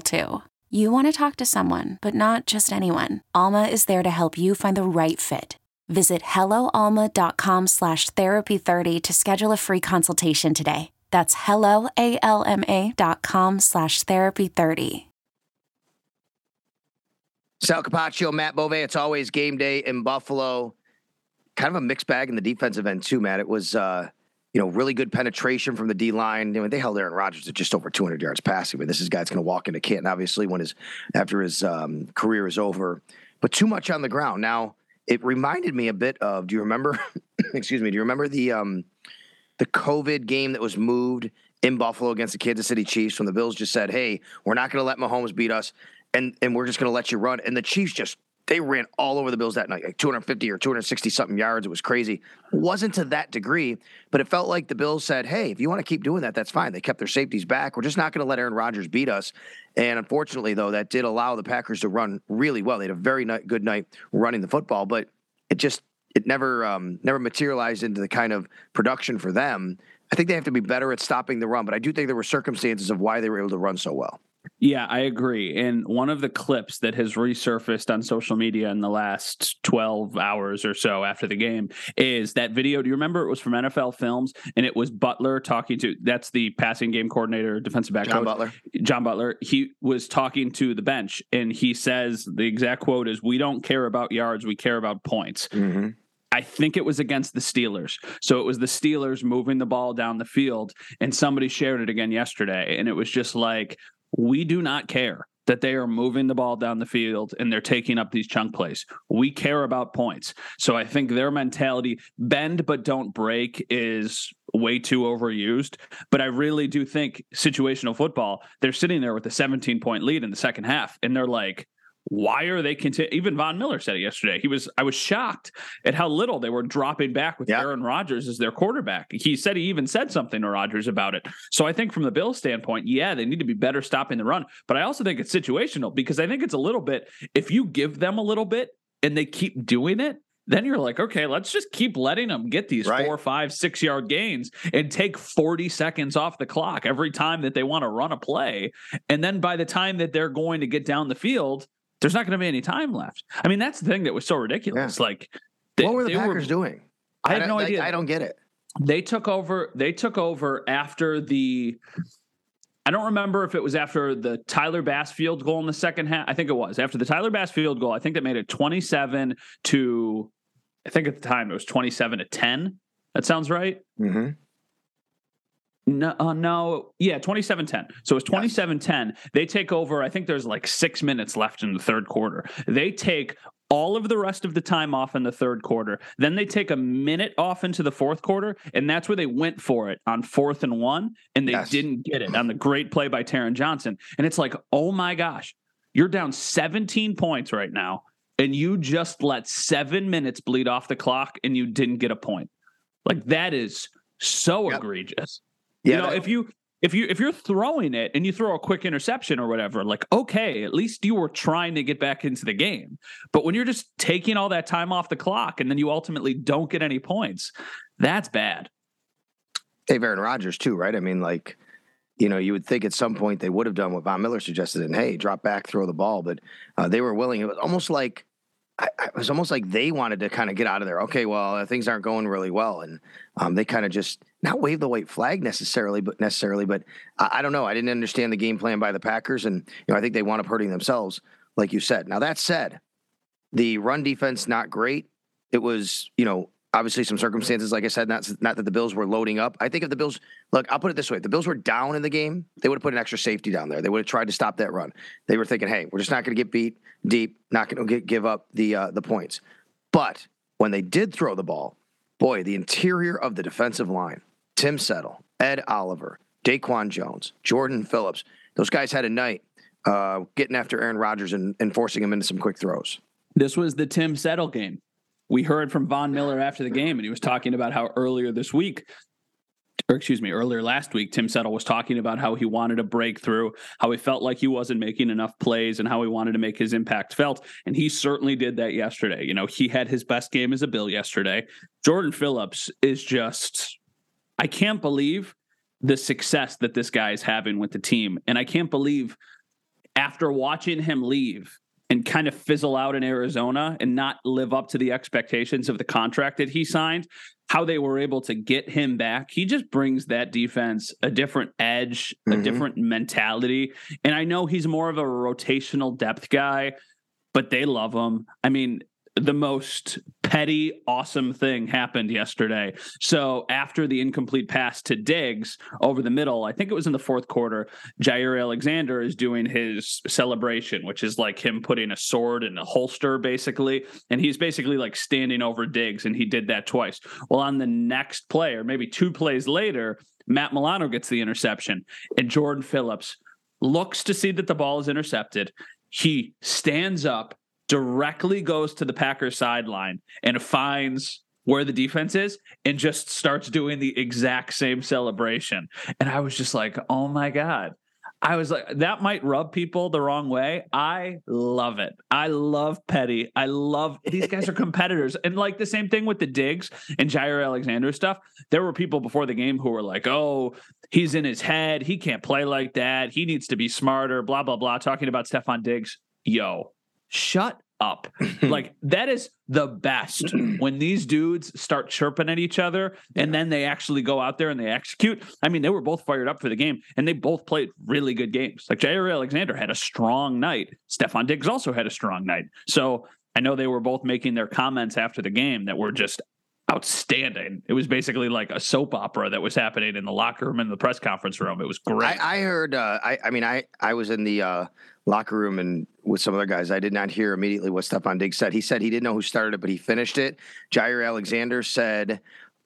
too. You want to talk to someone, but not just anyone. Alma is there to help you find the right fit. Visit helloalma.com slash therapy30 to schedule a free consultation today. That's helloalma.com slash therapy30. Sal Capaccio, Matt Bove. It's always game day in Buffalo. Kind of a mixed bag in the defensive end too, Matt. It was uh, you know, really good penetration from the D line. I mean, they held Aaron Rodgers at just over 200 yards passing. But this is guy's going to walk into Canton, obviously, when his after his um, career is over. But too much on the ground. Now, it reminded me a bit of. Do you remember? excuse me. Do you remember the um, the COVID game that was moved in Buffalo against the Kansas City Chiefs when the Bills just said, "Hey, we're not going to let Mahomes beat us, and and we're just going to let you run," and the Chiefs just they ran all over the Bills that night, like 250 or 260 something yards. It was crazy. It wasn't to that degree, but it felt like the Bills said, "Hey, if you want to keep doing that, that's fine." They kept their safeties back. We're just not going to let Aaron Rodgers beat us. And unfortunately, though, that did allow the Packers to run really well. They had a very good night running the football, but it just it never um, never materialized into the kind of production for them. I think they have to be better at stopping the run, but I do think there were circumstances of why they were able to run so well. Yeah, I agree. And one of the clips that has resurfaced on social media in the last 12 hours or so after the game is that video. Do you remember it was from NFL Films and it was Butler talking to that's the passing game coordinator, defensive back John coach, Butler. John Butler. He was talking to the bench and he says the exact quote is we don't care about yards, we care about points. Mm-hmm. I think it was against the Steelers. So it was the Steelers moving the ball down the field, and somebody shared it again yesterday. And it was just like, we do not care that they are moving the ball down the field and they're taking up these chunk plays. We care about points. So I think their mentality, bend but don't break, is way too overused. But I really do think situational football, they're sitting there with a 17 point lead in the second half, and they're like, why are they continue? Even Von Miller said it yesterday. He was, I was shocked at how little they were dropping back with Yeah. Aaron Rodgers as their quarterback. He said he even said something to Rodgers about it. So I think from the Bills standpoint, yeah, they need to be better stopping the run. But I also think it's situational because I think it's a little bit, if you give them a little bit and they keep doing it, then you're like, okay, let's just keep letting them get these Right. four, five, six yard gains and take 40 seconds off the clock every time that they want to run a play. And then by the time that they're going to get down the field, there's not going to be any time left. I mean, that's the thing that was so ridiculous. Like, they- what were the Packers doing? I have don't- no like, idea. I don't get it. They took over. They took over after the. I don't remember if it was after the Tyler Bass field goal in the second half. I think it was after the Tyler Bass field goal. I think that made it 27 to. I think at the time it was 27 to 10. That sounds right. Mm-hmm. No, uh, no, yeah, 27 10. So it's 27 10. They take over. I think there's like six minutes left in the third quarter. They take all of the rest of the time off in the third quarter. Then they take a minute off into the fourth quarter, and that's where they went for it on fourth and one, and they Yes. didn't get it on the great play by Taron Johnson. And it's like, oh my gosh, you're down 17 points right now, and you just let seven minutes bleed off the clock, and you didn't get a point. Like that is so Yep. egregious Yeah, you know, that- if you if you if you're throwing it and you throw a quick interception or whatever, like okay, at least you were trying to get back into the game. But when you're just taking all that time off the clock and then you ultimately don't get any points, that's bad. They have Aaron Rodgers too, right? I mean, like you know, you would think at some point they would have done what Von Miller suggested and hey, drop back, throw the ball, but uh, they were willing. It was almost like it was almost like they wanted to kind of get out of there. Okay, well, things aren't going really well, and um, they kind of just not wave the white flag necessarily, but necessarily, but I, I, don't know. I didn't understand the game plan by the Packers, and you know, I think they wound up hurting themselves, like you said. Now that said, the run defense not great. It was, you know, obviously some circumstances, like I said, not not that the Bills were loading up. I think if the Bills look, I'll put it this way: if the Bills were down in the game, they would have put an extra safety down there. They would have tried to stop that run. They were thinking, hey, we're just not going to get beat deep, not going to give up the uh, the points. But when they did throw the ball, boy, the interior of the defensive line, Tim Settle, Ed Oliver, Daquan Jones, Jordan Phillips, those guys had a night uh, getting after Aaron Rodgers and, and forcing him into some quick throws. This was the Tim Settle game we heard from Von Miller after the game, and he was talking about how earlier this week, or excuse me, earlier last week, Tim Settle was talking about how he wanted a breakthrough, how he felt like he wasn't making enough plays, and how he wanted to make his impact felt. And he certainly did that yesterday. You know, he had his best game as a Bill yesterday. Jordan Phillips is just, I can't believe the success that this guy is having with the team. And I can't believe after watching him leave and kind of fizzle out in Arizona and not live up to the expectations of the contract that he signed, how they were able to get him back. He just brings that defense a different edge, mm-hmm. a different mentality. And I know he's more of a rotational depth guy, but they love him. I mean, the most petty, awesome thing happened yesterday. So after the incomplete pass to Diggs over the middle, I think it was in the fourth quarter, Jaire Alexander is doing his celebration, which is like him putting a sword in a holster, basically. And he's basically like standing over Diggs, and he did that twice. Well, on the next play, or maybe two plays later, Matt Milano gets the interception, and Jordan Phillips looks to see that the ball is intercepted. He stands up directly goes to the Packers sideline and finds where the defense is and just starts doing the exact same celebration. And I was just like, oh my God. I was like, that might rub people the wrong way. I love it. I love Petty. I love these guys are competitors. And like the same thing with the Diggs and Jaire Alexander stuff. There were people before the game who were like, oh, he's in his head. He can't play like that. He needs to be smarter, blah, blah, blah, talking about Stefon Diggs. Yo, shut up. like that is the best when these dudes start chirping at each other and then they actually go out there and they execute. I mean, they were both fired up for the game and they both played really good games. Like Jaire Alexander had a strong night. Stefon Diggs also had a strong night. So I know they were both making their comments after the game that were just outstanding. It was basically like a soap opera that was happening in the locker room and the press conference room. It was great. I, I heard. Uh, I, I mean, I I was in the uh, locker room and with some other guys. I did not hear immediately what Stefon Diggs said. He said he didn't know who started it, but he finished it. Jaire Alexander said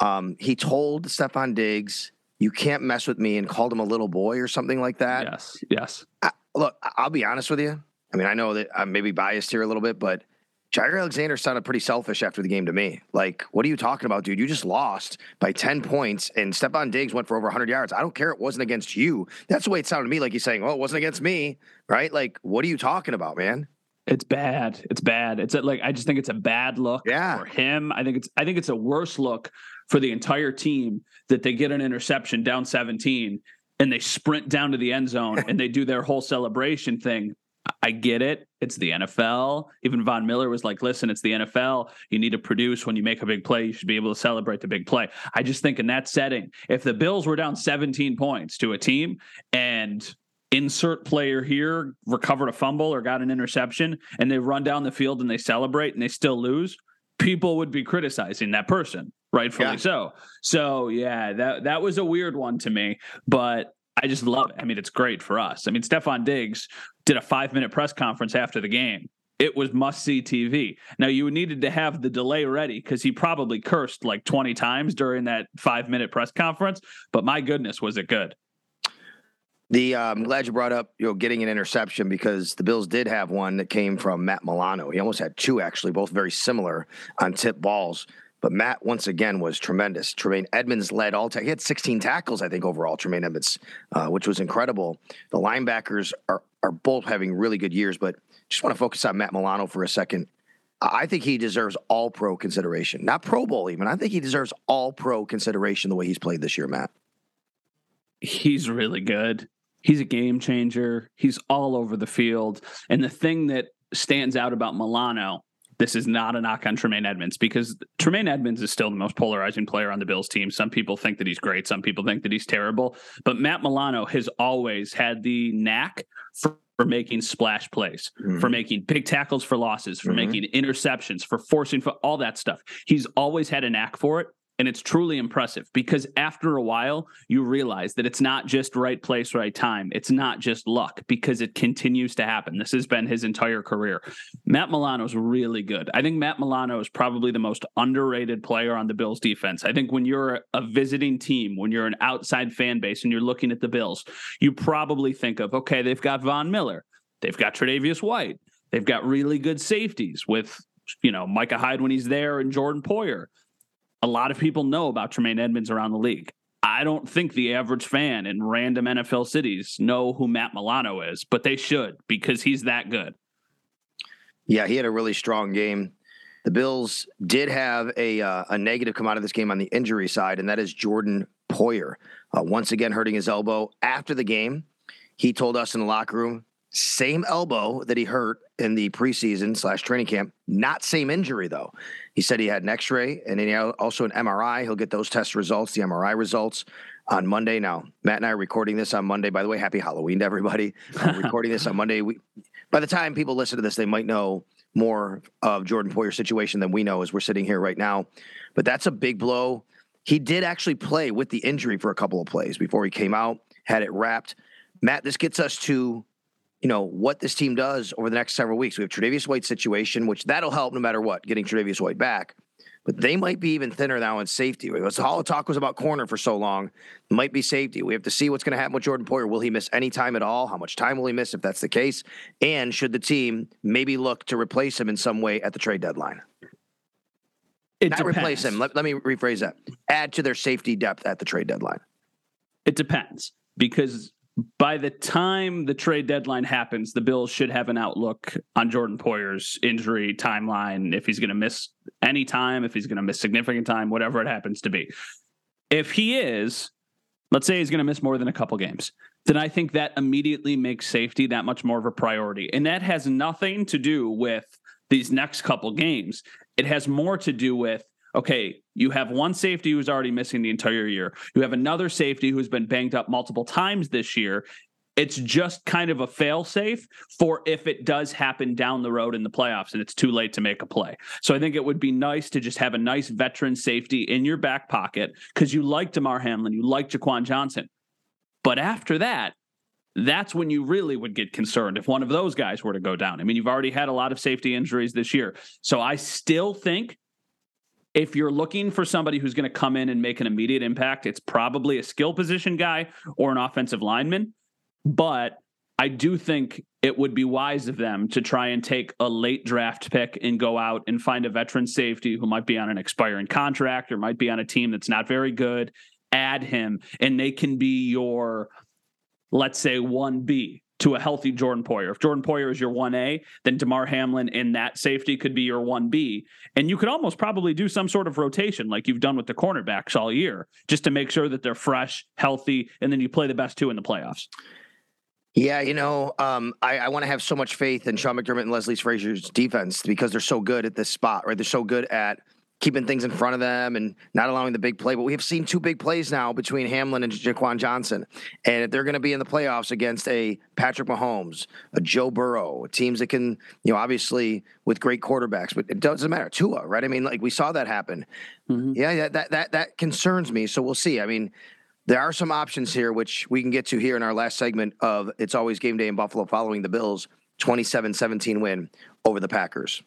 um, he told Stefon Diggs, "You can't mess with me," and called him a little boy or something like that. Yes. Yes. I, look, I'll be honest with you. I mean, I know that I'm maybe biased here a little bit, but Jaire Alexander sounded pretty selfish after the game to me. Like, what are you talking about, dude? You just lost by 10 points, and Stefon Diggs went for over 100 yards. I don't care. It wasn't against you. That's the way it sounded to me. Like he's saying, well, it wasn't against me, right? Like, what are you talking about, man? It's bad. It's bad. It's a, like I just think it's a bad look yeah. for him. I think it's I think it's a worse look for the entire team that they get an interception down 17 and they sprint down to the end zone and they do their whole celebration thing. I get it. It's the NFL. Even Von Miller was like, listen, it's the NFL. You need to produce when you make a big play. You should be able to celebrate the big play. I just think in that setting, if the Bills were down 17 points to a team and insert player here recovered a fumble or got an interception and they run down the field and they celebrate and they still lose, people would be criticizing that person, rightfully yeah. so. So yeah, that that was a weird one to me, but I just love it. I mean, it's great for us. I mean, Stefon Diggs did a five minute press conference after the game. It was must see TV. Now, you needed to have the delay ready because he probably cursed like 20 times during that five minute press conference. But my goodness, was it good? The uh, I'm glad you brought up you know getting an interception because the Bills did have one that came from Matt Milano. He almost had two actually, both very similar on tip balls. But Matt, once again, was tremendous. Tremaine Edmunds led all. Ta- he had 16 tackles, I think, overall. Tremaine Edmunds, uh, which was incredible. The linebackers are are both having really good years, but just want to focus on Matt Milano for a second. I think he deserves all pro consideration, not Pro Bowl even. I think he deserves all pro consideration the way he's played this year, Matt. he's really good. He's a game changer. He's all over the field. And the thing that stands out about Milano, this is not a knock on Tremaine Edmunds because Tremaine Edmunds is still the most polarizing player on the Bills team. Some people think that he's great, some people think that he's terrible. But Matt Milano has always had the knack for for making splash plays, mm-hmm. for making big tackles for losses, for mm-hmm. making interceptions, for forcing for all that stuff. He's always had a knack for it. And it's truly impressive because after a while, you realize that it's not just right place, right time. It's not just luck because it continues to happen. This has been his entire career. Matt Milano's really good. I think Matt Milano is probably the most underrated player on the Bills defense. I think when you're a visiting team, when you're an outside fan base and you're looking at the Bills, you probably think of, okay, they've got Von Miller, they've got Tre'Davious White, they've got really good safeties with, you know, Micah Hyde when he's there and Jordan Poyer a lot of people know about Tremaine Edmunds around the league. I don't think the average fan in random NFL cities know who Matt Milano is, but they should because he's that good. Yeah, he had a really strong game. The Bills did have a uh, a negative come out of this game on the injury side, and that is Jordan Poyer. Uh, once again, hurting his elbow. After the game, he told us in the locker room, same elbow that he hurt in the preseason slash training camp. Not same injury though. He said he had an X-ray and then also an MRI. He'll get those test results, the MRI results, on Monday. Now, Matt and I are recording this on Monday. By the way, happy Halloween to everybody. recording this on Monday. We, by the time people listen to this, they might know more of Jordan Poyer's situation than we know as we're sitting here right now. But that's a big blow. He did actually play with the injury for a couple of plays before he came out, had it wrapped. Matt, this gets us to you know, what this team does over the next several weeks. We have Tre'Davious White situation, which that'll help no matter what, getting Tre'Davious White back. But they might be even thinner now in safety. All the talk was about corner for so long. Might be safety. We have to see what's going to happen with Jordan Poyer. Will he miss any time at all? How much time will he miss if that's the case? And should the team maybe look to replace him in some way at the trade deadline? It Not depends. replace him. Let, let me rephrase that. Add to their safety depth at the trade deadline. It depends because by the time the trade deadline happens, the Bills should have an outlook on Jordan Poyer's injury timeline, if he's going to miss any time, if he's going to miss significant time, whatever it happens to be. If he is, let's say he's going to miss more than a couple games, then I think that immediately makes safety that much more of a priority. And that has nothing to do with these next couple games. It has more to do with okay, you have one safety who's already missing the entire year. You have another safety who's been banged up multiple times this year. It's just kind of a fail safe for if it does happen down the road in the playoffs and it's too late to make a play. So I think it would be nice to just have a nice veteran safety in your back pocket because you like Damar Hamlin, you like Jaquan Johnson. But after that, that's when you really would get concerned if one of those guys were to go down. I mean, you've already had a lot of safety injuries this year. So I still think if you're looking for somebody who's going to come in and make an immediate impact, it's probably a skill position guy or an offensive lineman. But I do think it would be wise of them to try and take a late draft pick and go out and find a veteran safety who might be on an expiring contract or might be on a team that's not very good, add him, and they can be your, let's say, 1B to a healthy Jordan Poyer. If Jordan Poyer is your 1A, then Damar Hamlin in that safety could be your 1B. And you could almost probably do some sort of rotation like you've done with the cornerbacks all year, just to make sure that they're fresh, healthy, and then you play the best two in the playoffs. Yeah, you know, um, I, I want to have so much faith in Sean McDermott and Leslie Frazier's defense because they're so good at this spot, right? They're so good at keeping things in front of them and not allowing the big play. But we have seen two big plays now between Hamlin and Jaquan Johnson. And if they're going to be in the playoffs against a Patrick Mahomes, a Joe Burrow, teams that can, you know, obviously with great quarterbacks, but it doesn't matter. Tua, right? I mean, like we saw that happen. Mm-hmm. Yeah, yeah, that that that concerns me. So we'll see. I mean, there are some options here, which we can get to here in our last segment of It's Always Game Day in Buffalo following the Bills' 27 17 win over the Packers.